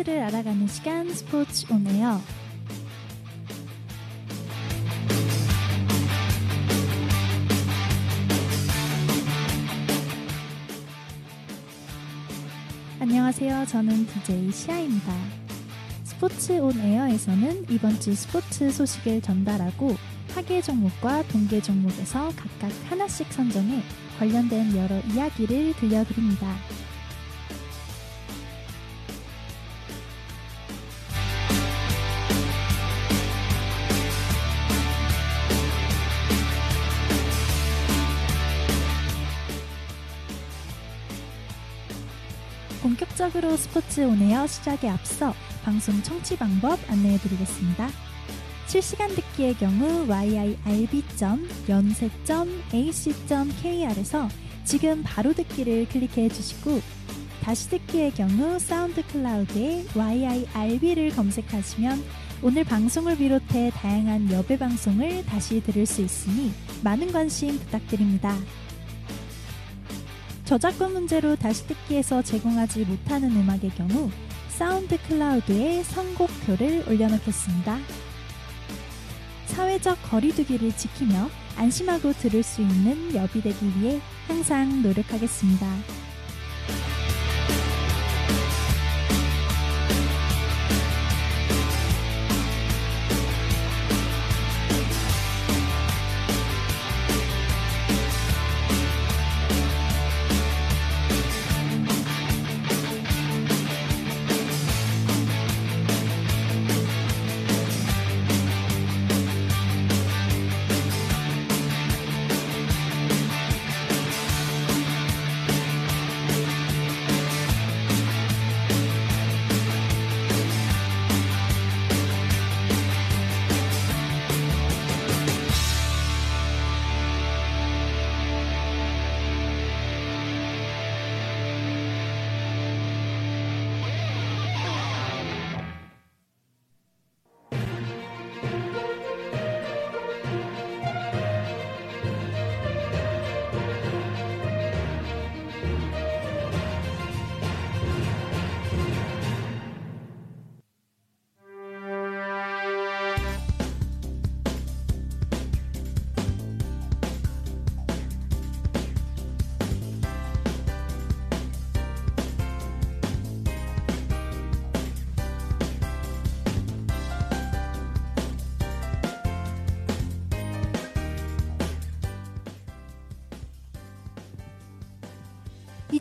스포츠를 알아가는 시간 스포츠 오네요. 안녕하세요. 저는 DJ 시아입니다. 스포츠 온 에어에서는 이번 주 스포츠 소식을 전달하고 하계 종목과 동계 종목에서 각각 하나씩 선정해 관련된 여러 이야기를 들려드립니다. 본격적으로 스포츠 온에어 시작에 앞서 방송 청취 방법 안내해 드리겠습니다. 실시간 듣기의 경우 yirb.연세.ac.kr에서 지금 바로 듣기를 클릭해 주시고 다시 듣기의 경우 사운드 클라우드에 yirb를 검색하시면 오늘 방송을 비롯해 다양한 여배 방송을 다시 들을 수 있으니 많은 관심 부탁드립니다. 저작권 문제로 다시 듣기에서 제공하지 못하는 음악의 경우 사운드 클라우드에 선곡표를 올려놓겠습니다. 사회적 거리두기를 지키며 안심하고 들을 수 있는 여비 되기 위해 항상 노력하겠습니다.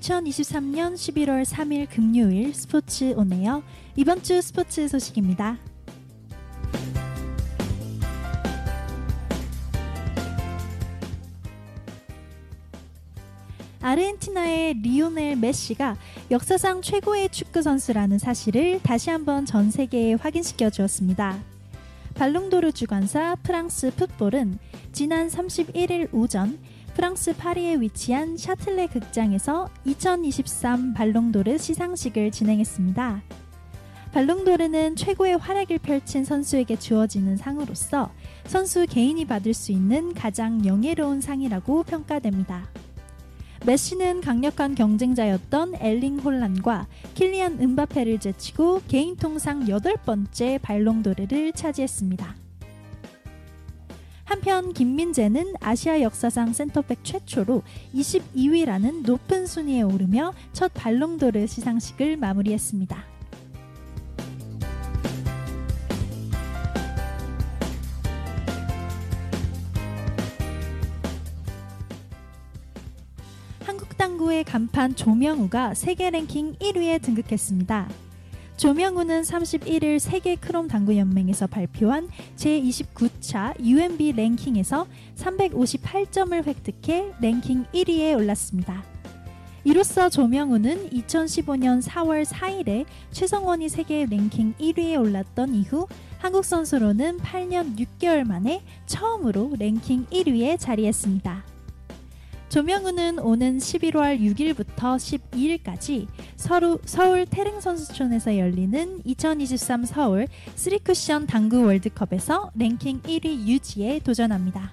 2023년 11월 3일 금요일 스포츠 오네요. 이번 주 스포츠 소식입니다. 아르헨티나의 리오넬 메시가 역사상 최고의 축구 선수라는 사실을 다시 한번 전 세계에 확인시켜 주었습니다. 발롱도르 주관사 프랑스 풋볼은 지난 31일 오전 프랑스 파리에 위치한 샤틀레 극장에서 2023 발롱도르 시상식을 진행했습니다. 발롱도르는 최고의 활약을 펼친 선수에게 주어지는 상으로서 선수 개인이 받을 수 있는 가장 영예로운 상이라고 평가됩니다. 메시는 강력한 경쟁자였던 엘링 홀란과 킬리안 은바페를 제치고 개인 통상 8번째 발롱도르를 차지했습니다. 한편 김민재는 아시아 역사상 센터백 최초로 22위라는 높은 순위에 오르며 첫 발롱도르 시상식을 마무리했습니다. 한국 당구의 간판 조명우가 세계 랭킹 1위에 등극했습니다. 조명우는 31일 세계 크롬 당구 연맹에서 발표한 제29차 UMB 랭킹에서 358점을 획득해 랭킹 1위에 올랐습니다. 이로써 조명우는 2015년 4월 4일에 최성원이 세계 랭킹 1위에 올랐던 이후 한국 선수로는 8년 6개월 만에 처음으로 랭킹 1위에 자리했습니다. 조명우는 오는 11월 6일부터 12일까지 서울, 서울 태릉 선수촌에서 열리는 2023 서울 3쿠션 당구 월드컵에서 랭킹 1위 유지에 도전합니다.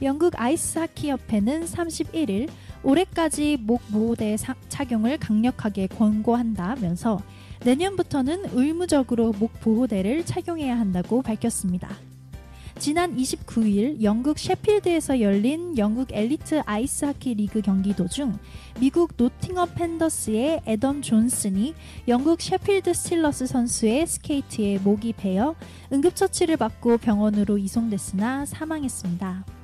영국 아이스하키협회는 31일 올해까지 목 보호대 착용을 강력하게 권고한다면서 내년부터는 의무적으로 목 보호대를 착용해야 한다고 밝혔습니다. 지난 29일 영국 셰필드에서 열린 영국 엘리트 아이스 하키 리그 경기 도중 미국 노팅엄 팬더스의 애덤 존슨이 영국 셰필드 스틸러스 선수의 스케이트에 목이 베어 응급처치를 받고 병원으로 이송됐으나 사망했습니다.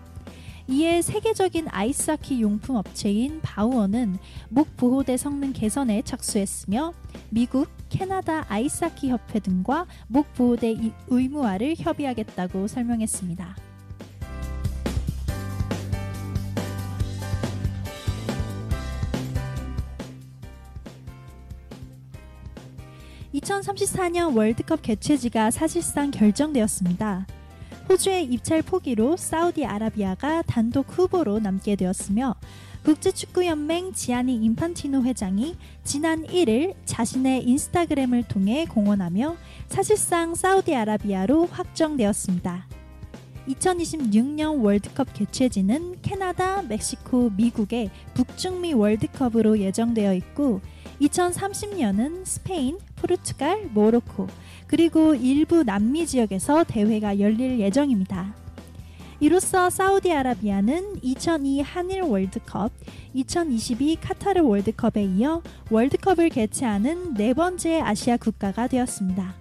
이에 세계적인 아이스하키 용품 업체인 바우어는 목 보호대 성능 개선에 착수했으며 미국, 캐나다 아이스하키 협회 등과 목 보호대 의무화를 협의하겠다고 설명했습니다. (2034년) 월드컵 개최지가 사실상 결정되었습니다. 호주의 입찰 포기로 사우디아라비아가 단독 후보로 남게 되었으며 국제축구연맹 지아니 인판티노 회장이 지난 1일 자신의 인스타그램을 통해 공언하며 사실상 사우디아라비아로 확정되었습니다. 2026년 월드컵 개최지는 캐나다, 멕시코, 미국의 북중미 월드컵으로 예정되어 있고 2030년은 스페인, 포르투갈, 모로코, 그리고 일부 남미 지역에서 대회가 열릴 예정입니다. 이로써 사우디아라비아는 2002 한일 월드컵, 2022 카타르 월드컵에 이어 월드컵을 개최하는 네 번째 아시아 국가가 되었습니다.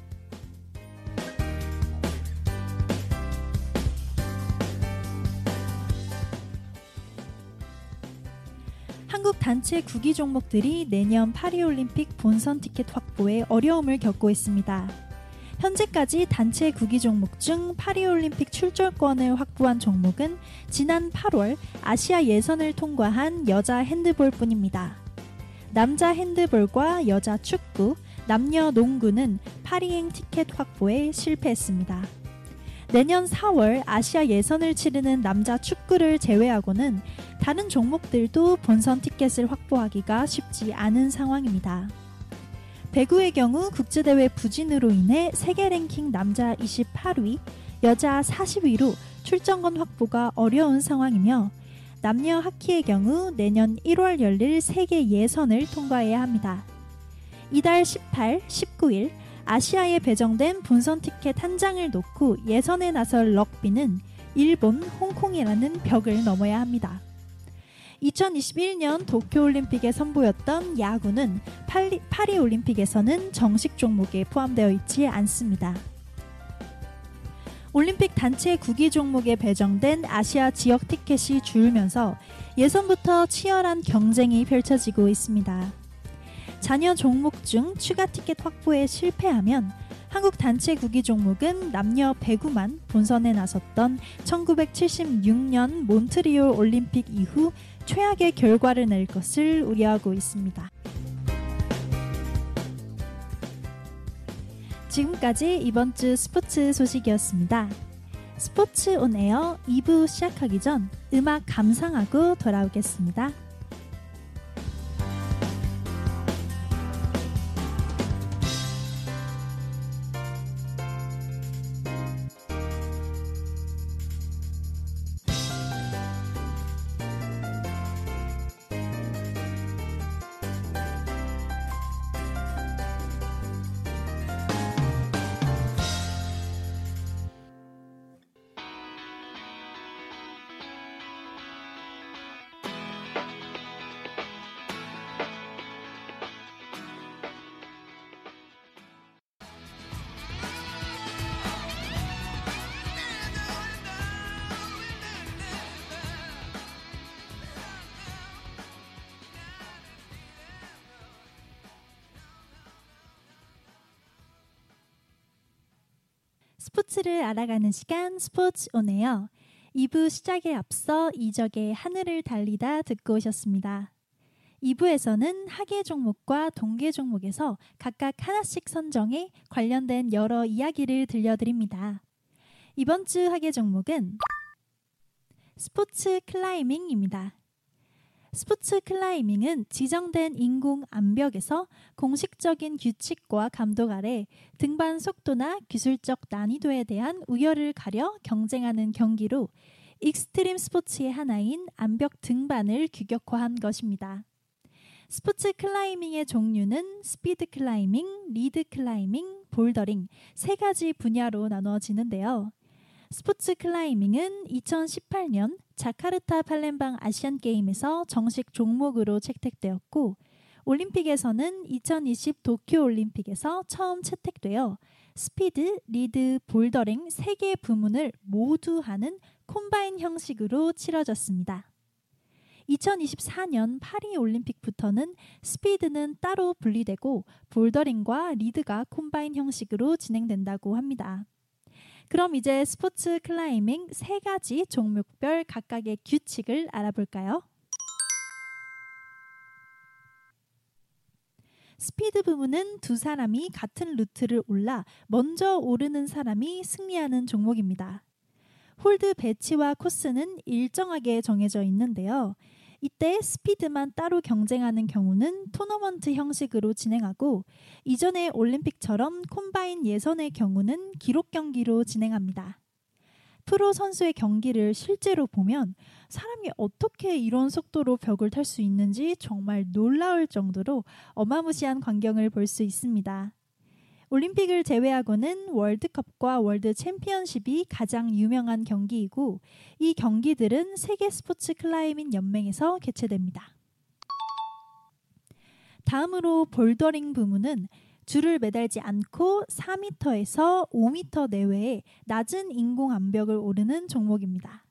한국 단체 구기 종목들이 내년 파리올림픽 본선 티켓 확보에 어려움을 겪고 있습니다. 현재까지 단체 구기 종목 중 파리올림픽 출전권을 확보한 종목은 지난 8월 아시아 예선을 통과한 여자 핸드볼 뿐입니다. 남자 핸드볼과 여자 축구, 남녀 농구는 파리행 티켓 확보에 실패했습니다. 내년 4월 아시아 예선을 치르는 남자 축구를 제외하고는 다른 종목들도 본선 티켓을 확보하기가 쉽지 않은 상황입니다. 배구의 경우 국제대회 부진으로 인해 세계 랭킹 남자 28위, 여자 40위로 출전권 확보가 어려운 상황이며 남녀 하키의 경우 내년 1월 열릴 세계 예선을 통과해야 합니다. 이달 18, 19일 아시아에 배정된 본선 티켓 한 장을 놓고 예선에 나설 럭비는 일본, 홍콩이라는 벽을 넘어야 합니다. 2021년 도쿄올림픽에 선보였던 야구는 파리, 파리올림픽에서는 정식 종목에 포함되어 있지 않습니다. 올림픽 단체 구기 종목에 배정된 아시아 지역 티켓이 줄면서 예선부터 치열한 경쟁이 펼쳐지고 있습니다. 잔여 종목 중 추가 티켓 확보에 실패하면 한국 단체 구기 종목은 남녀 배구만 본선에 나섰던 1976년 몬트리올 올림픽 이후 최악의 결과를 낼 것을 우려하고 있습니다. 지금까지 이번 주 스포츠 소식이었습니다. 스포츠 온 에어 2부 시작하기 전 음악 감상하고 돌아오겠습니다. 스포츠를 알아가는 시간 스포츠 오네요. 2부 시작에 앞서 이적의 하늘을 달리다 듣고 오셨습니다. 2부에서는 하계 종목과 동계 종목에서 각각 하나씩 선정해 관련된 여러 이야기를 들려드립니다. 이번 주 하계 종목은 스포츠 클라이밍입니다. 스포츠 클라이밍은 지정된 인공 암벽에서 공식적인 규칙과 감독 아래 등반 속도나 기술적 난이도에 대한 우열을 가려 경쟁하는 경기로 익스트림 스포츠의 하나인 암벽 등반을 규격화한 것입니다. 스포츠 클라이밍의 종류는 스피드 클라이밍, 리드 클라이밍, 볼더링 세 가지 분야로 나누어지는데요. 스포츠 클라이밍은 2018년 자카르타 팔렘방 아시안 게임에서 정식 종목으로 채택되었고 올림픽에서는 2020 도쿄 올림픽에서 처음 채택되어 스피드, 리드, 볼더링 세개 부문을 모두 하는 콤바인 형식으로 치러졌습니다. 2024년 파리 올림픽부터는 스피드는 따로 분리되고 볼더링과 리드가 콤바인 형식으로 진행된다고 합니다. 그럼 이제 스포츠 클라이밍 세 가지 종목별 각각의 규칙을 알아볼까요? 스피드 부문은 두 사람이 같은 루트를 올라 먼저 오르는 사람이 승리하는 종목입니다. 홀드 배치와 코스는 일정하게 정해져 있는데요. 이때 스피드만 따로 경쟁하는 경우는 토너먼트 형식으로 진행하고 이전의 올림픽처럼 콤바인 예선의 경우는 기록 경기로 진행합니다. 프로 선수의 경기를 실제로 보면 사람이 어떻게 이런 속도로 벽을 탈 수 있는지 정말 놀라울 정도로 어마무시한 광경을 볼 수 있습니다. 올림픽을 제외하고는 월드컵과 월드 챔피언십이 가장 유명한 경기이고 이 경기들은 세계 스포츠 클라이밍 연맹에서 개최됩니다. 다음으로 볼더링 부문은 줄을 매달지 않고 4m에서 5m 내외의 낮은 인공 암벽을 오르는 종목입니다.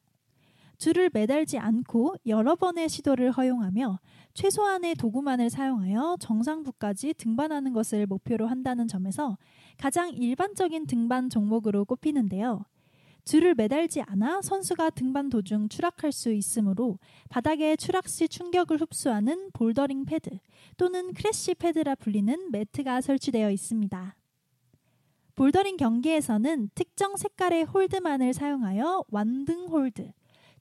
줄을 매달지 않고 여러 번의 시도를 허용하며 최소한의 도구만을 사용하여 정상부까지 등반하는 것을 목표로 한다는 점에서 가장 일반적인 등반 종목으로 꼽히는데요. 줄을 매달지 않아 선수가 등반 도중 추락할 수 있으므로 바닥에 추락 시 충격을 흡수하는 볼더링 패드 또는 크래쉬 패드라 불리는 매트가 설치되어 있습니다. 볼더링 경기에서는 특정 색깔의 홀드만을 사용하여 완등 홀드,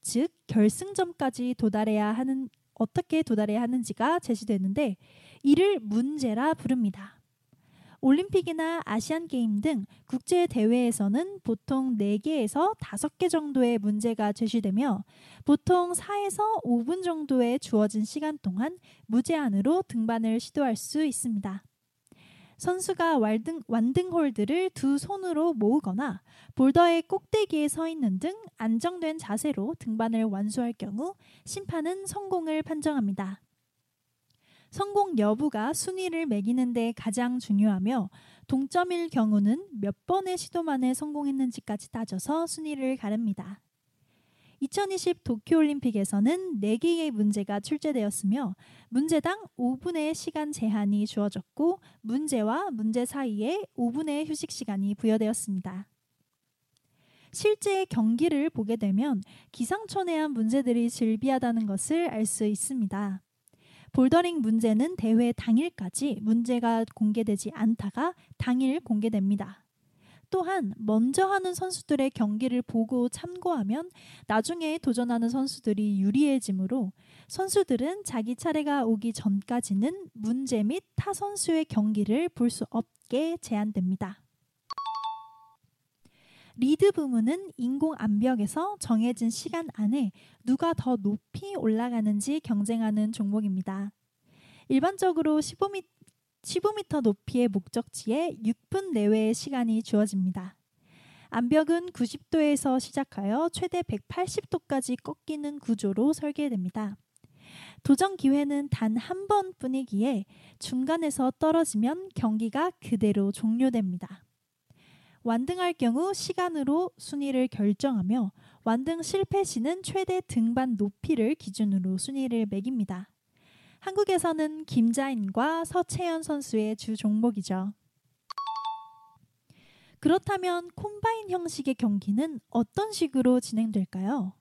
즉 결승점까지 도달해야 하는 어떻게 도달해야 하는지가 제시되는데 이를 문제라 부릅니다. 올림픽이나 아시안 게임 등 국제 대회에서는 보통 4개에서 5개 정도의 문제가 제시되며 보통 4에서 5분 정도의 주어진 시간 동안 무제한으로 등반을 시도할 수 있습니다. 선수가 완등, 완등 홀드를 두 손으로 모으거나 볼더의 꼭대기에 서 있는 등 안정된 자세로 등반을 완수할 경우 심판은 성공을 판정합니다. 성공 여부가 순위를 매기는 데 가장 중요하며 동점일 경우는 몇 번의 시도 만에 성공했는지까지 따져서 순위를 가릅니다. 2020 도쿄올림픽에서는 4개의 문제가 출제되었으며 문제당 5분의 시간 제한이 주어졌고 문제와 문제 사이에 5분의 휴식 시간이 부여되었습니다. 실제 경기를 보게 되면 기상천외한 문제들이 즐비하다는 것을 알 수 있습니다. 볼더링 문제는 대회 당일까지 문제가 공개되지 않다가 당일 공개됩니다. 또한 먼저 하는 선수들의 경기를 보고 참고하면 나중에 도전하는 선수들이 유리해지므로 선수들은 자기 차례가 오기 전까지는 문제 및 타 선수의 경기를 볼 수 없게 제한됩니다. 리드 부문은 인공 암벽에서 정해진 시간 안에 누가 더 높이 올라가는지 경쟁하는 종목입니다. 일반적으로 15m, 15m 높이의 목적지에 6분 내외의 시간이 주어집니다. 암벽은 90도에서 시작하여 최대 180도까지 꺾이는 구조로 설계됩니다. 도전 기회는 단 한 번뿐이기에 중간에서 떨어지면 경기가 그대로 종료됩니다. 완등할 경우 시간으로 순위를 결정하며 완등 실패 시는 최대 등반 높이를 기준으로 순위를 매깁니다. 한국에서는 김자인과 서채현 선수의 주 종목이죠. 그렇다면 콤바인 형식의 경기는 어떤 식으로 진행될까요?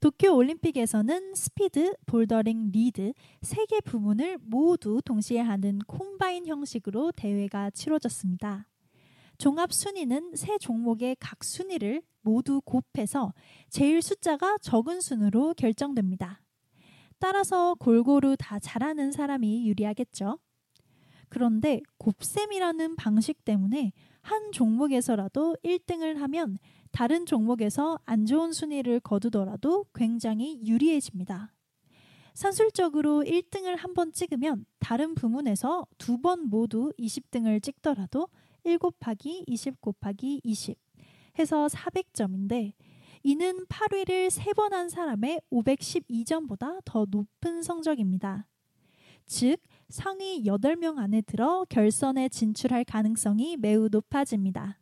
도쿄 올림픽에서는 스피드, 볼더링, 리드 세 개 부문을 모두 동시에 하는 콤바인 형식으로 대회가 치러졌습니다. 종합 순위는 세 종목의 각 순위를 모두 곱해서 제일 숫자가 적은 순으로 결정됩니다. 따라서 골고루 다 잘하는 사람이 유리하겠죠. 그런데 곱셈이라는 방식 때문에 한 종목에서라도 1등을 하면 다른 종목에서 안 좋은 순위를 거두더라도 굉장히 유리해집니다. 산술적으로 1등을 한 번 찍으면 다른 부문에서 두 번 모두 20등을 찍더라도 1 곱하기 20 곱하기 20 해서 400점인데 이는 8위를 3번 한 사람의 512점보다 더 높은 성적입니다. 즉, 상위 8명 안에 들어 결선에 진출할 가능성이 매우 높아집니다.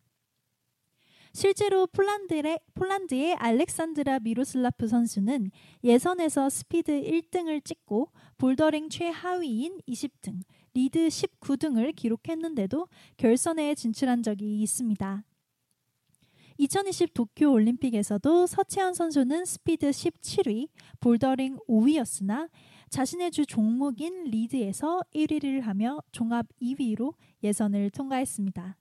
실제로 폴란드의, 폴란드의 알렉산드라 미로슬라프 선수는 예선에서 스피드 1등을 찍고 볼더링 최하위인 20등, 리드 19등을 기록했는데도 결선에 진출한 적이 있습니다. 2020 도쿄 올림픽에서도 서채현 선수는 스피드 17위, 볼더링 5위였으나 자신의 주 종목인 리드에서 1위를 하며 종합 2위로 예선을 통과했습니다.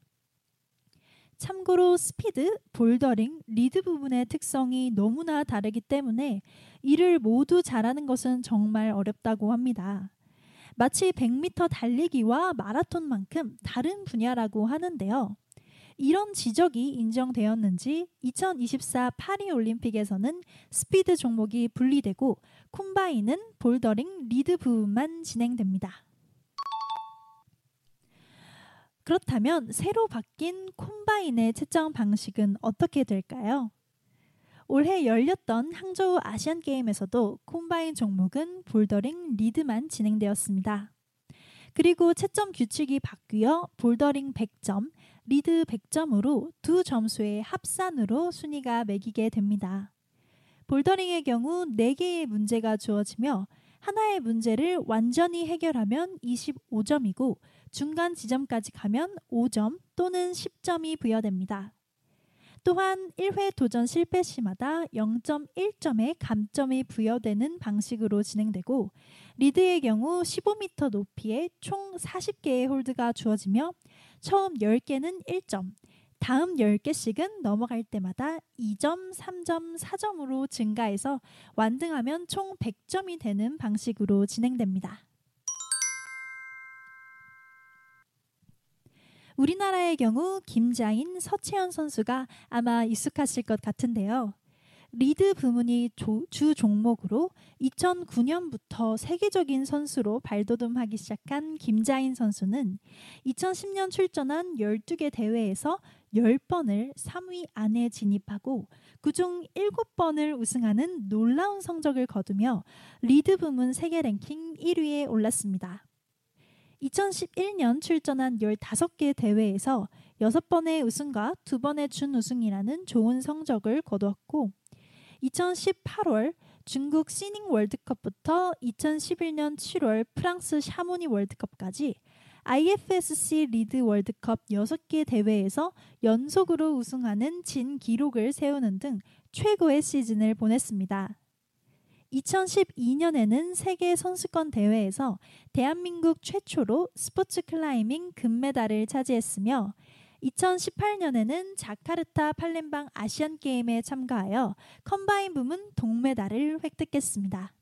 참고로 스피드, 볼더링, 리드 부분의 특성이 너무나 다르기 때문에 이를 모두 잘하는 것은 정말 어렵다고 합니다. 마치 100m 달리기와 마라톤만큼 다른 분야라고 하는데요. 이런 지적이 인정되었는지 2024 파리 올림픽에서는 스피드 종목이 분리되고 콤바인은 볼더링 리드 부분만 진행됩니다. 그렇다면 새로 바뀐 콤바인의 채점 방식은 어떻게 될까요? 올해 열렸던 항저우 아시안 게임에서도 콤바인 종목은 볼더링 리드만 진행되었습니다. 그리고 채점 규칙이 바뀌어 볼더링 100점, 리드 100점으로 두 점수의 합산으로 순위가 매기게 됩니다. 볼더링의 경우 4개의 문제가 주어지며 하나의 문제를 완전히 해결하면 25점이고 중간 지점까지 가면 5점 또는 10점이 부여됩니다. 또한 1회 도전 실패 시마다 0.1점의 감점이 부여되는 방식으로 진행되고 리드의 경우 15m 높이에 총 40개의 홀드가 주어지며 처음 10개는 1점, 다음 10개씩은 넘어갈 때마다 2점, 3점, 4점으로 증가해서 완등하면 총 100점이 되는 방식으로 진행됩니다. 우리나라의 경우 김자인, 서채현 선수가 아마 익숙하실 것 같은데요. 리드 부문이 조, 주 종목으로 2009년부터 세계적인 선수로 발돋움하기 시작한 김자인 선수는 2010년 출전한 12개 대회에서 10번을 3위 안에 진입하고 그중 7번을 우승하는 놀라운 성적을 거두며 리드 부문 세계 랭킹 1위에 올랐습니다. 2011년 출전한 15개 대회에서 6번의 우승과 2번의 준우승이라는 좋은 성적을 거두었고 2018월 중국 시닝 월드컵부터 2011년 7월 프랑스 샤모니 월드컵까지 IFSC 리드 월드컵 6개 대회에서 연속으로 우승하는 진 기록을 세우는 등 최고의 시즌을 보냈습니다. 2012년에는 세계 선수권 대회에서 대한민국 최초로 스포츠 클라이밍 금메달을 차지했으며 2018년에는 자카르타 팔렘방 아시안 게임에 참가하여 컴바인 부문 동메달을 획득했습니다.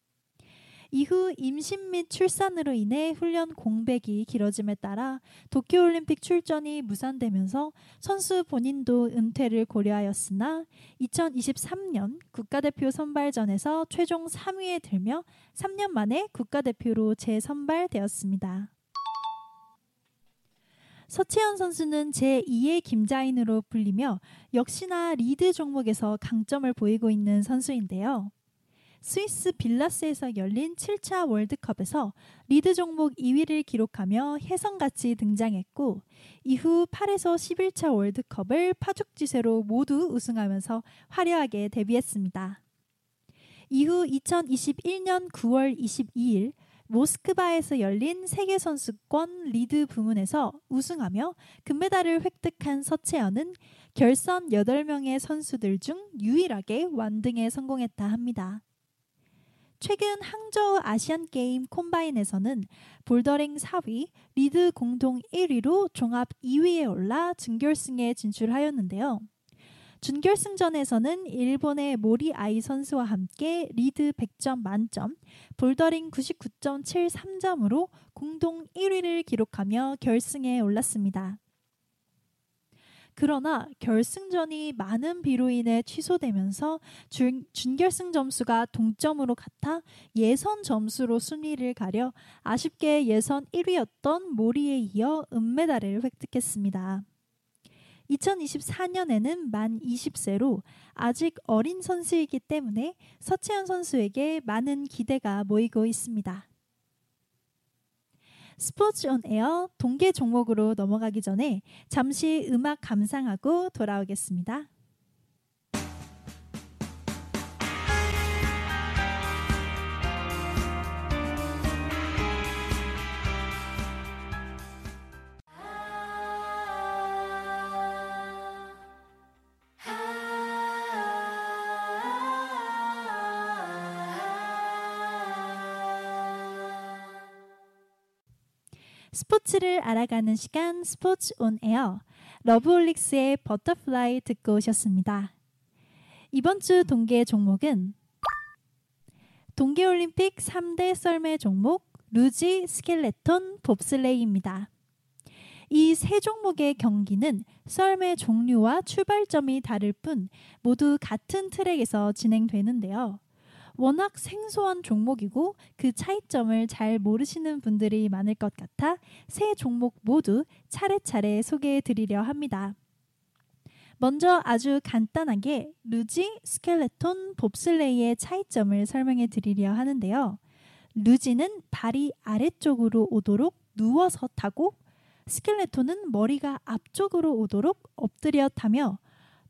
이후 임신 및 출산으로 인해 훈련 공백이 길어짐에 따라 도쿄올림픽 출전이 무산되면서 선수 본인도 은퇴를 고려하였으나 2023년 국가대표 선발전에서 최종 3위에 들며 3년 만에 국가대표로 재선발되었습니다. 서채현 선수는 제2의 김자인으로 불리며 역시나 리드 종목에서 강점을 보이고 있는 선수인데요. 스위스 빌라르에서 열린 7차 월드컵에서 리드 종목 2위를 기록하며 혜성같이 등장했고 이후 8에서 11차 월드컵을 파죽지세로 모두 우승하면서 화려하게 데뷔했습니다. 이후 2021년 9월 22일 모스크바에서 열린 세계선수권 리드 부문에서 우승하며 금메달을 획득한 서채현은 결선 8명의 선수들 중 유일하게 완등에 성공했다 합니다. 최근 항저우 아시안 게임 콤바인에서는 볼더링 4위, 리드 공동 1위로 종합 2위에 올라 준결승에 진출하였는데요. 준결승전에서는 일본의 모리 아이 선수와 함께 리드 100점 만점, 볼더링 99.73점으로 공동 1위를 기록하며 결승에 올랐습니다. 그러나 결승전이 많은 비로 인해 취소되면서 준, 준결승 점수가 동점으로 같아 예선 점수로 순위를 가려 아쉽게 예선 1위였던 모리에 이어 은메달을 획득했습니다. 2024년에는 만 20세로 아직 어린 선수이기 때문에 서채연 선수에게 많은 기대가 모이고 있습니다. 스포츠 온 에어 동계 종목으로 넘어가기 전에 잠시 음악 감상하고 돌아오겠습니다. 스포츠를 알아가는 시간 스포츠 온 에어 러브홀릭스의 Butterfly 듣고 오셨습니다. 이번 주 동계 종목은 동계올림픽 3대 썰매 종목 루지, 스켈레톤, 봅슬레이입니다. 이 세 종목의 경기는 썰매 종류와 출발점이 다를 뿐 모두 같은 트랙에서 진행되는데요. 워낙 생소한 종목이고 그 차이점을 잘 모르시는 분들이 많을 것 같아 세 종목 모두 차례차례 소개해 드리려 합니다. 먼저 아주 간단하게 루지, 스켈레톤, 봅슬레이의 차이점을 설명해 드리려 하는데요. 루지는 발이 아래쪽으로 오도록 누워서 타고 스켈레톤은 머리가 앞쪽으로 오도록 엎드려 타며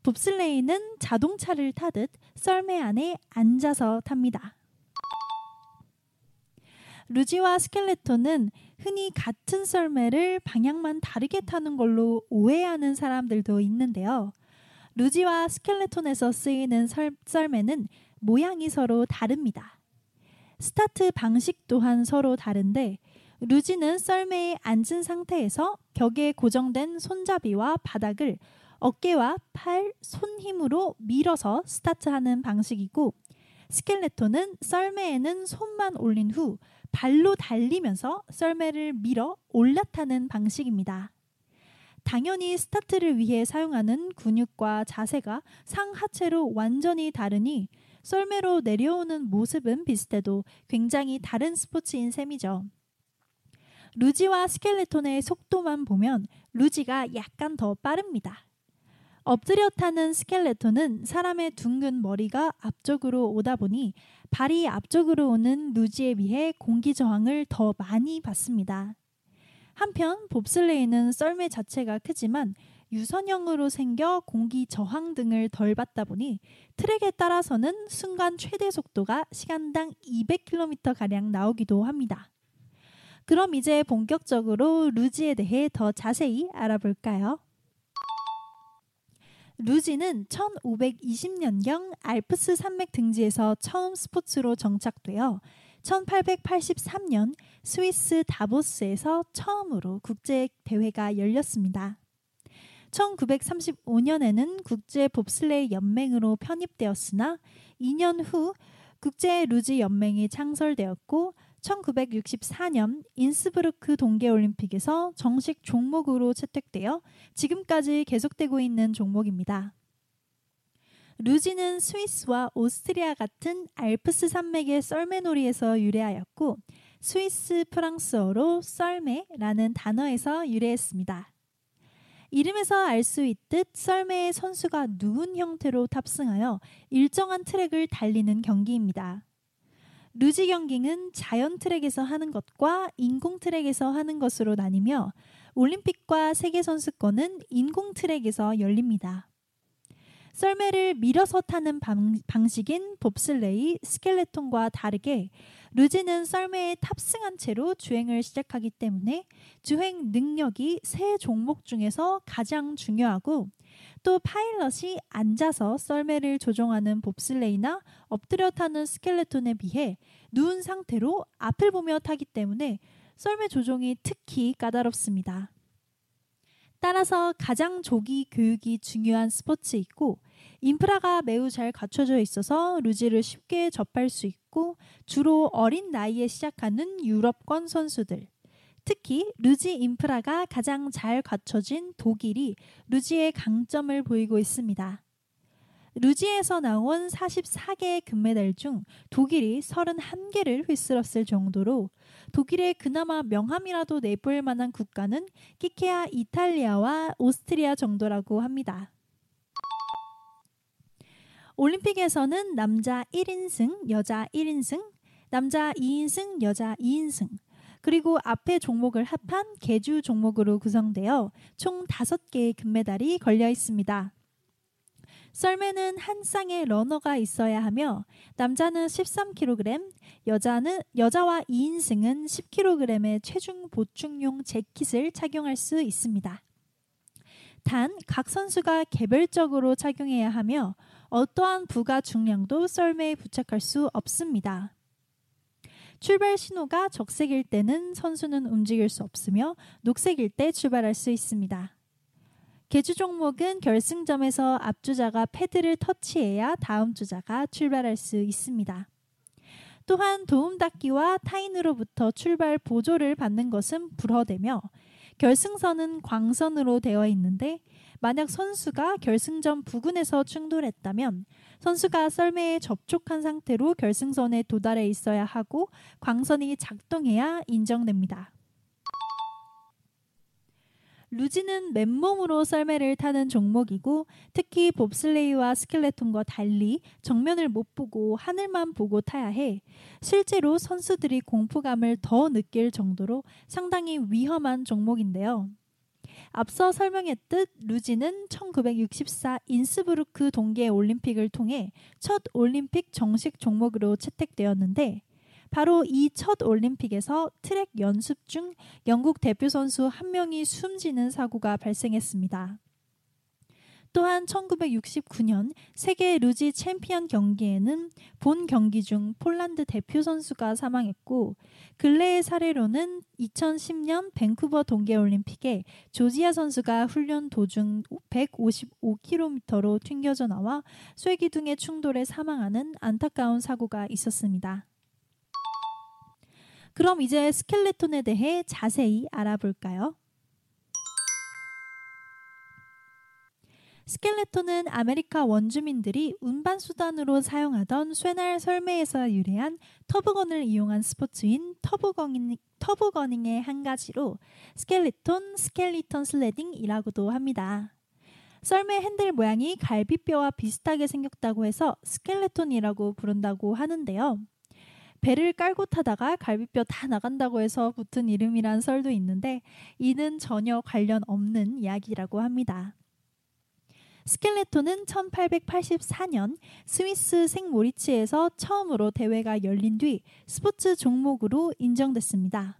봅슬레이는 자동차를 타듯 썰매 안에 앉아서 탑니다. 루지와 스켈레톤은 흔히 같은 썰매를 방향만 다르게 타는 걸로 오해하는 사람들도 있는데요. 루지와 스켈레톤에서 쓰이는 썰, 썰매는 모양이 서로 다릅니다. 스타트 방식 또한 서로 다른데 루지는 썰매에 앉은 상태에서 벽에 고정된 손잡이와 바닥을 어깨와 팔, 손 힘으로 밀어서 스타트하는 방식이고 스켈레톤은 썰매에는 손만 올린 후 발로 달리면서 썰매를 밀어 올라타는 방식입니다. 당연히 스타트를 위해 사용하는 근육과 자세가 상하체로 완전히 다르니 썰매로 내려오는 모습은 비슷해도 굉장히 다른 스포츠인 셈이죠. 루지와 스켈레톤의 속도만 보면 루지가 약간 더 빠릅니다. 엎드려 타는 스켈레톤은 사람의 둥근 머리가 앞쪽으로 오다 보니 발이 앞쪽으로 오는 루지에 비해 공기 저항을 더 많이 받습니다. 한편 봅슬레이는 썰매 자체가 크지만 유선형으로 생겨 공기 저항 등을 덜 받다 보니 트랙에 따라서는 순간 최대 속도가 시간당 200km 가량 나오기도 합니다. 그럼 이제 본격적으로 루지에 대해 더 자세히 알아볼까요? 루지는 1520년경 알프스 산맥 등지에서 처음 스포츠로 정착되어 1883년 스위스 다보스에서 처음으로 국제 대회가 열렸습니다. 1935년에는 국제 봅슬레이 연맹으로 편입되었으나 2년 후 국제 루지 연맹이 창설되었고 1964년 인스브루크 동계올림픽에서 정식 종목으로 채택되어 지금까지 계속되고 있는 종목입니다. 루지는 스위스와 오스트리아 같은 알프스 산맥의 썰매놀이에서 유래하였고 스위스 프랑스어로 썰매라는 단어에서 유래했습니다. 이름에서 알 수 있듯 썰매의 선수가 누운 형태로 탑승하여 일정한 트랙을 달리는 경기입니다. 루지 경기는 자연 트랙에서 하는 것과 인공 트랙에서 하는 것으로 나뉘며 올림픽과 세계 선수권은 인공 트랙에서 열립니다. 썰매를 밀어서 타는 방, 식인 봅슬레이, 스켈레톤과 다르게 루지는 썰매에 탑승한 채로 주행을 시작하기 때문에 주행 능력이 세 종목 중에서 가장 중요하고 또 파일럿이 앉아서 썰매를 조종하는 봅슬레이나 엎드려 타는 스켈레톤에 비해 누운 상태로 앞을 보며 타기 때문에 썰매 조종이 특히 까다롭습니다. 따라서 가장 조기 교육이 중요한 스포츠이고 인프라가 매우 잘 갖춰져 있어서 루지를 쉽게 접할 수 있고 주로 어린 나이에 시작하는 유럽권 선수들, 특히 루지 인프라가 가장 잘 갖춰진 독일이 루지의 강점을 보이고 있습니다. 루지에서 나온 44개의 금메달 중 독일이 31개를 휩쓸었을 정도로 독일의 그나마 명함이라도 내볼 만한 국가는 끼케아 이탈리아와 오스트리아 정도라고 합니다. 올림픽에서는 남자 1인승, 여자 1인승, 남자 2인승, 여자 2인승, 그리고 앞에 종목을 합한 개주 종목으로 구성되어 총 5개의 금메달이 걸려 있습니다. 썰매는 한 쌍의 러너가 있어야 하며 남자는 13kg, 여자는 여자와 2인승은 10kg의 체중 보충용 재킷을 착용할 수 있습니다. 단 각 선수가 개별적으로 착용해야 하며 어떠한 부가 중량도 썰매에 부착할 수 없습니다. 출발 신호가 적색일 때는 선수는 움직일 수 없으며 녹색일 때 출발할 수 있습니다. 개주 종목은 결승점에서 앞주자가 패드를 터치해야 다음 주자가 출발할 수 있습니다. 또한 도움닫기와 타인으로부터 출발 보조를 받는 것은 불허되며 결승선은 광선으로 되어 있는데 만약 선수가 결승전 부근에서 충돌했다면 선수가 썰매에 접촉한 상태로 결승선에 도달해 있어야 하고 광선이 작동해야 인정됩니다. 루지는 맨몸으로 썰매를 타는 종목이고 특히 봅슬레이와 스켈레톤과 달리 정면을 못 보고 하늘만 보고 타야 해 실제로 선수들이 공포감을 더 느낄 정도로 상당히 위험한 종목인데요. 앞서 설명했듯 루지는 1964 인스부르크 동계 올림픽을 통해 첫 올림픽 정식 종목으로 채택되었는데 바로 이 첫 올림픽에서 트랙 연습 중 영국 대표 선수 한 명이 숨지는 사고가 발생했습니다. 또한 1969년 세계 루지 챔피언 경기에는 본 경기 중 폴란드 대표 선수가 사망했고 근래의 사례로는 2010년 밴쿠버 동계올림픽에 조지아 선수가 훈련 도중 155km로 튕겨져 나와 쇠기둥의 충돌에 사망하는 안타까운 사고가 있었습니다. 그럼 이제 스켈레톤에 대해 자세히 알아볼까요? 스켈레톤은 아메리카 원주민들이 운반 수단으로 사용하던 쇠날 썰매에서 유래한 터보건을 이용한 스포츠인 tobogganing, tobogganing의 한 가지로 스켈레톤, skeleton sledding이라고도 합니다. 썰매 핸들 모양이 갈비뼈와 비슷하게 생겼다고 해서 스켈레톤이라고 부른다고 하는데요. 배를 깔고 타다가 갈비뼈 다 나간다고 해서 붙은 이름이란 썰도 있는데 이는 전혀 관련 없는 이야기라고 합니다. 스켈레톤은 1884년 스위스 생모리치에서 처음으로 대회가 열린 뒤 스포츠 종목으로 인정됐습니다.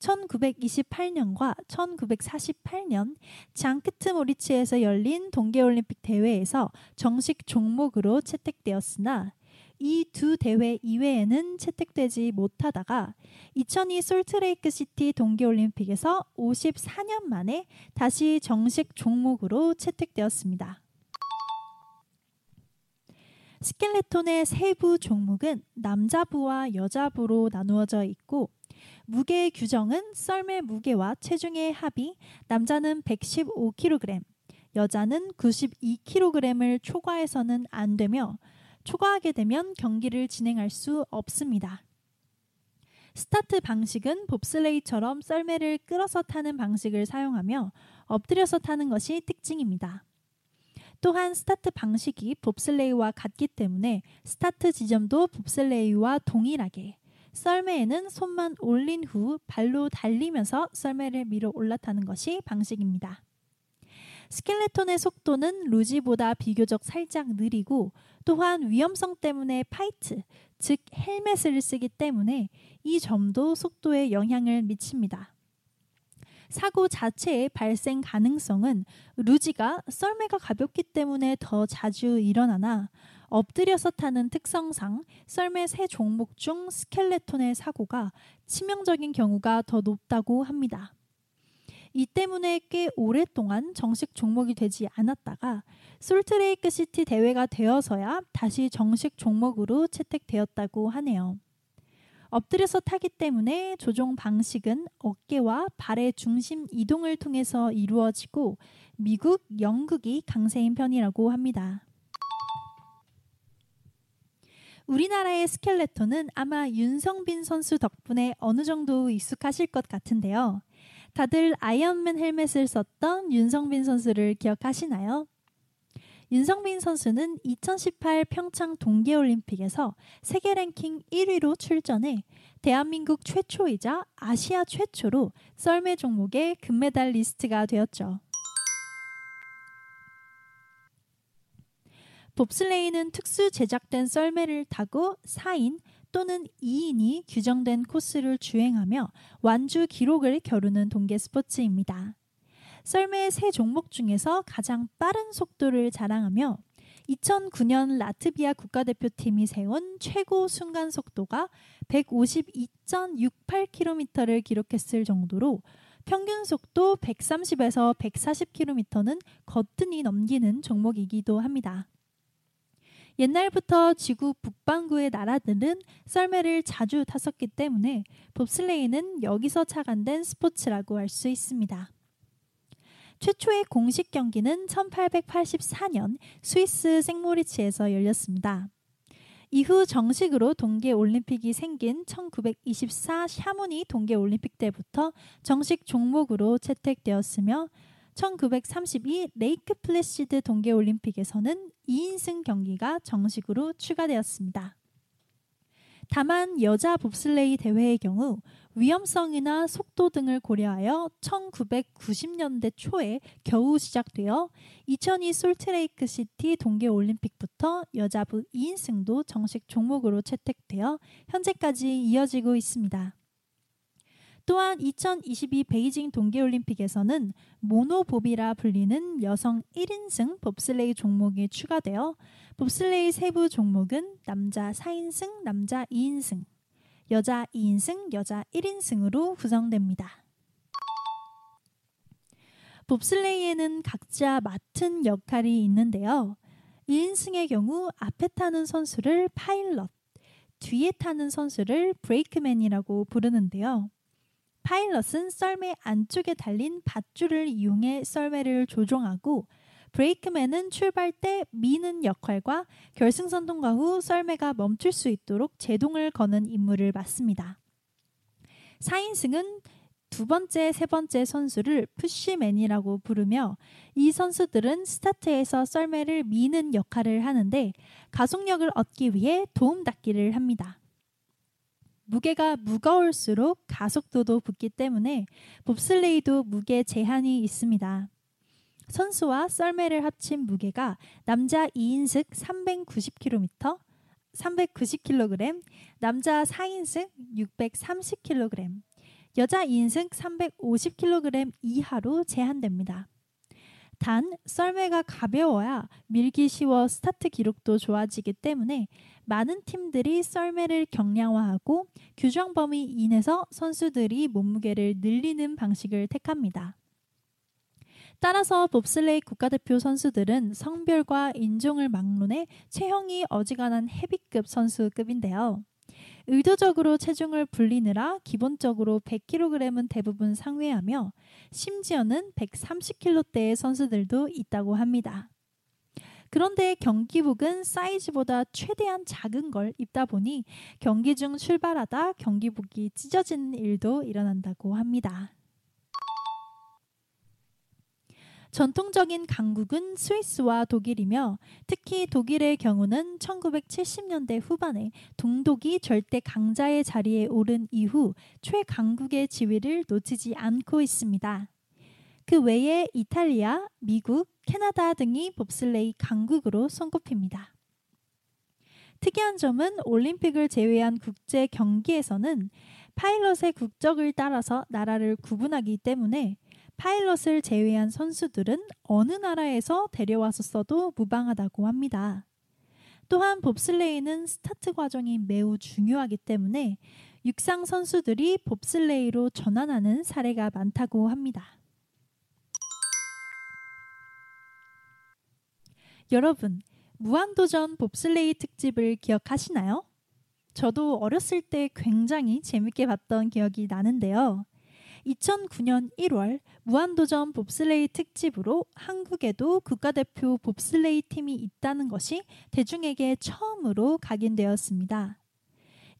1928년과 1948년 장크트 모리치에서 열린 동계올림픽 대회에서 정식 종목으로 채택되었으나 이 두 대회 이외에는 채택되지 못하다가 2002 솔트레이크 시티 동계올림픽에서 54년 만에 다시 정식 종목으로 채택되었습니다. 스켈레톤의 세부 종목은 남자부와 여자부로 나누어져 있고 무게 규정은 썰매 무게와 체중의 합이 남자는 115kg, 여자는 92kg을 초과해서는 안 되며 초과하게 되면 경기를 진행할 수 없습니다. 스타트 방식은 봅슬레이처럼 썰매를 끌어서 타는 방식을 사용하며 엎드려서 타는 것이 특징입니다. 또한 스타트 방식이 봅슬레이와 같기 때문에 스타트 지점도 봅슬레이와 동일하게 썰매에는 손만 올린 후 발로 달리면서 썰매를 밀어 올라타는 것이 방식입니다. 스켈레톤의 속도는 루지보다 비교적 살짝 느리고 또한 위험성 때문에 파이트, 즉 헬멧을 쓰기 때문에 이 점도 속도에 영향을 미칩니다. 사고 자체의 발생 가능성은 루지가 썰매가 가볍기 때문에 더 자주 일어나나 엎드려서 타는 특성상 썰매 세 종목 중 스켈레톤의 사고가 치명적인 경우가 더 높다고 합니다. 이 때문에 꽤 오랫동안 정식 종목이 되지 않았다가 솔트레이크 시티 대회가 되어서야 다시 정식 종목으로 채택되었다고 하네요. 엎드려서 타기 때문에 조종 방식은 어깨와 발의 중심 이동을 통해서 이루어지고 미국, 영국이 강세인 편이라고 합니다. 우리나라의 스켈레톤은 아마 윤성빈 선수 덕분에 어느 정도 익숙하실 것 같은데요. 다들 아이언맨 헬멧을 썼던 윤성빈 선수를 기억하시나요? 윤성빈 선수는 2018 평창 동계올림픽에서 세계 랭킹 1위로 출전해 대한민국 최초이자 아시아 최초로 썰매 종목의 금메달리스트가 되었죠. 봅슬레이는 특수 제작된 썰매를 타고 4인 또는 2인이 규정된 코스를 주행하며 완주 기록을 겨루는 동계 스포츠입니다. 썰매의 세 종목 중에서 가장 빠른 속도를 자랑하며 2009년 라트비아 국가대표팀이 세운 최고 순간 속도가 152.68km를 기록했을 정도로 평균 속도 130에서 140km는 거뜬히 넘기는 종목이기도 합니다. 옛날부터 지구 북반구의 나라들은 썰매를 자주 탔었기 때문에 봅슬레이는 여기서 착안된 스포츠라고 할 수 있습니다. 최초의 공식 경기는 1884년 스위스 생모리치에서 열렸습니다. 이후 정식으로 동계 올림픽이 생긴 1924 샤모니 동계 올림픽 때부터 정식 종목으로 채택되었으며 1932 레이크 플래시드 동계 올림픽에서는 2인승 경기가 정식으로 추가되었습니다. 다만 여자 봅슬레이 대회의 경우 위험성이나 속도 등을 고려하여 1990년대 초에 겨우 시작되어 2002 솔트레이크 시티 동계 올림픽부터 여자부 2인승도 정식 종목으로 채택되어 현재까지 이어지고 있습니다. 또한 2022 베이징 동계올림픽에서는 모노봅이라 불리는 여성 1인승 봅슬레이 종목이 추가되어 봅슬레이 세부 종목은 남자 4인승, 남자 2인승, 여자 2인승, 여자 1인승으로 구성됩니다. 봅슬레이에는 각자 맡은 역할이 있는데요. 1인승의 경우 앞에 타는 선수를 파일럿, 뒤에 타는 선수를 브레이크맨이라고 부르는데요. 파일럿은 썰매 안쪽에 달린 밧줄을 이용해 썰매를 조종하고 브레이크맨은 출발 때 미는 역할과 결승선 통과 후 썰매가 멈출 수 있도록 제동을 거는 임무를 맡습니다. 4인승은 두 번째, 세 번째 선수를 푸쉬맨이라고 부르며 이 선수들은 스타트에서 썰매를 미는 역할을 하는데 가속력을 얻기 위해 도움 닫기를 합니다. 무게가 무거울수록 가속도도 붙기 때문에 봅슬레이도 무게 제한이 있습니다. 선수와 썰매를 합친 무게가 남자 2인승 390km, 390kg, 남자 4인승 630kg, 여자 2인승 350kg 이하로 제한됩니다. 단 썰매가 가벼워야 밀기 쉬워 스타트 기록도 좋아지기 때문에 많은 팀들이 썰매를 경량화하고 규정 범위 이내서 선수들이 몸무게를 늘리는 방식을 택합니다. 따라서 봅슬레이 국가대표 선수들은 성별과 인종을 막론해 체형이 어지간한 헤비급 선수급인데요. 의도적으로 체중을 불리느라 기본적으로 100kg은 대부분 상회하며 심지어는 130kg대의 선수들도 있다고 합니다. 그런데 경기복은 사이즈보다 최대한 작은 걸 입다 보니 경기 중 출발하다 경기복이 찢어지는 일도 일어난다고 합니다. 전통적인 강국은 스위스와 독일이며 특히 독일의 경우는 1970년대 후반에 동독이 절대 강자의 자리에 오른 이후 최강국의 지위를 놓치지 않고 있습니다. 그 외에 이탈리아, 미국, 캐나다 등이 봅슬레이 강국으로 손꼽힙니다. 특이한 점은 올림픽을 제외한 국제 경기에서는 파일럿의 국적을 따라서 나라를 구분하기 때문에 파일럿을 제외한 선수들은 어느 나라에서 데려와서 써도 무방하다고 합니다. 또한 봅슬레이는 스타트 과정이 매우 중요하기 때문에 육상 선수들이 봅슬레이로 전환하는 사례가 많다고 합니다. 여러분, 무한도전 봅슬레이 특집을 기억하시나요? 저도 어렸을 때 굉장히 재밌게 봤던 기억이 나는데요. 2009년 1월 무한도전 봅슬레이 특집으로 한국에도 국가대표 봅슬레이 팀이 있다는 것이 대중에게 처음으로 각인되었습니다.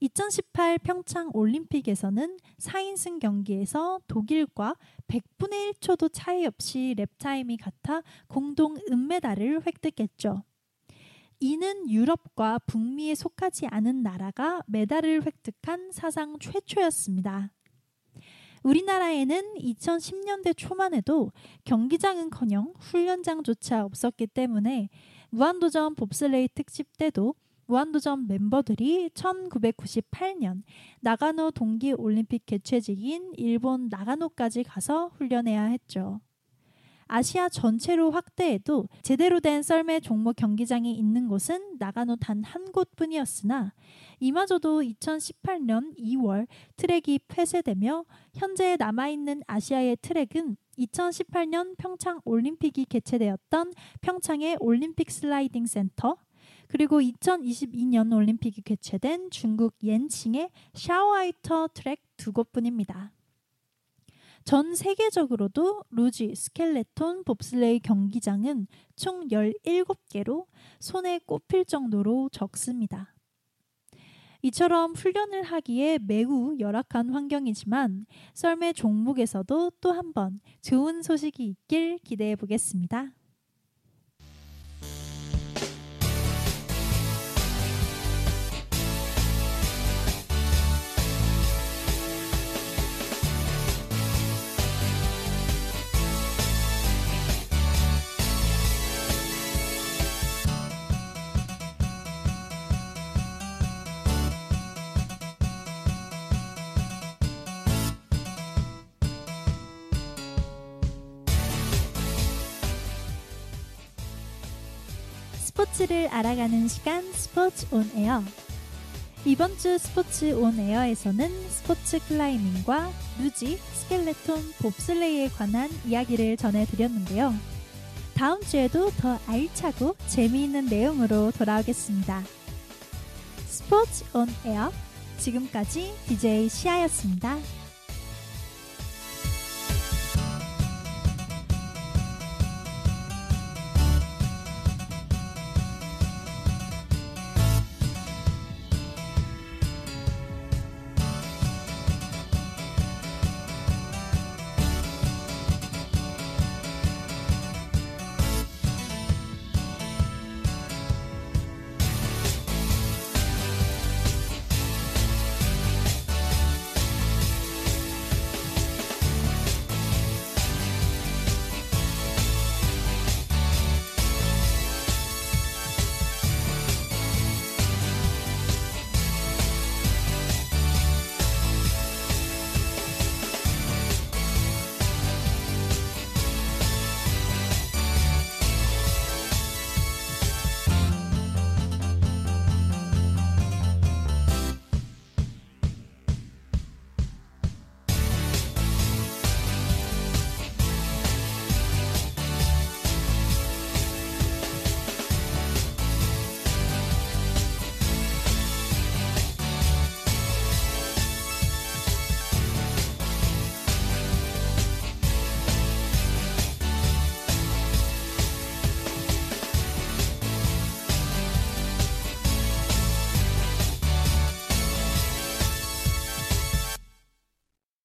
2018 평창 올림픽에서는 4인승 경기에서 독일과 100분의 1초도 차이 없이 랩타임이 같아 공동 은메달을 획득했죠. 이는 유럽과 북미에 속하지 않은 나라가 메달을 획득한 사상 최초였습니다. 우리나라에는 2010년대 초만 해도 경기장은커녕 훈련장조차 없었기 때문에 무한도전 봅슬레이 특집 때도 무한도전 멤버들이 1998년 나가노 동계올림픽 개최지인 일본 나가노까지 가서 훈련해야 했죠. 아시아 전체로 확대해도 제대로 된 썰매 종목 경기장이 있는 곳은 나가노 단 한 곳뿐이었으나 이마저도 2018년 2월 트랙이 폐쇄되며 현재 남아있는 아시아의 트랙은 2018년 평창 올림픽이 개최되었던 평창의 올림픽 슬라이딩 센터, 그리고 2022년 올림픽이 개최된 중국 옌칭의 샤오아이터 트랙 두 곳뿐입니다. 전 세계적으로도 루지, 스켈레톤, 봅슬레이 경기장은 총 17개로 손에 꼽힐 정도로 적습니다. 이처럼 훈련을 하기에 매우 열악한 환경이지만 썰매 종목에서도 또 한 번 좋은 소식이 있길 기대해 보겠습니다. 스포츠를 알아가는 시간 스포츠 온 에어. 이번 주 스포츠 온 에어에서는 스포츠 클라이밍과 루지, 스켈레톤, 봅슬레이에 관한 이야기를 전해드렸는데요. 다음 주에도 더 알차고 재미있는 내용으로 돌아오겠습니다. 스포츠 온 에어. 지금까지 DJ 시아였습니다.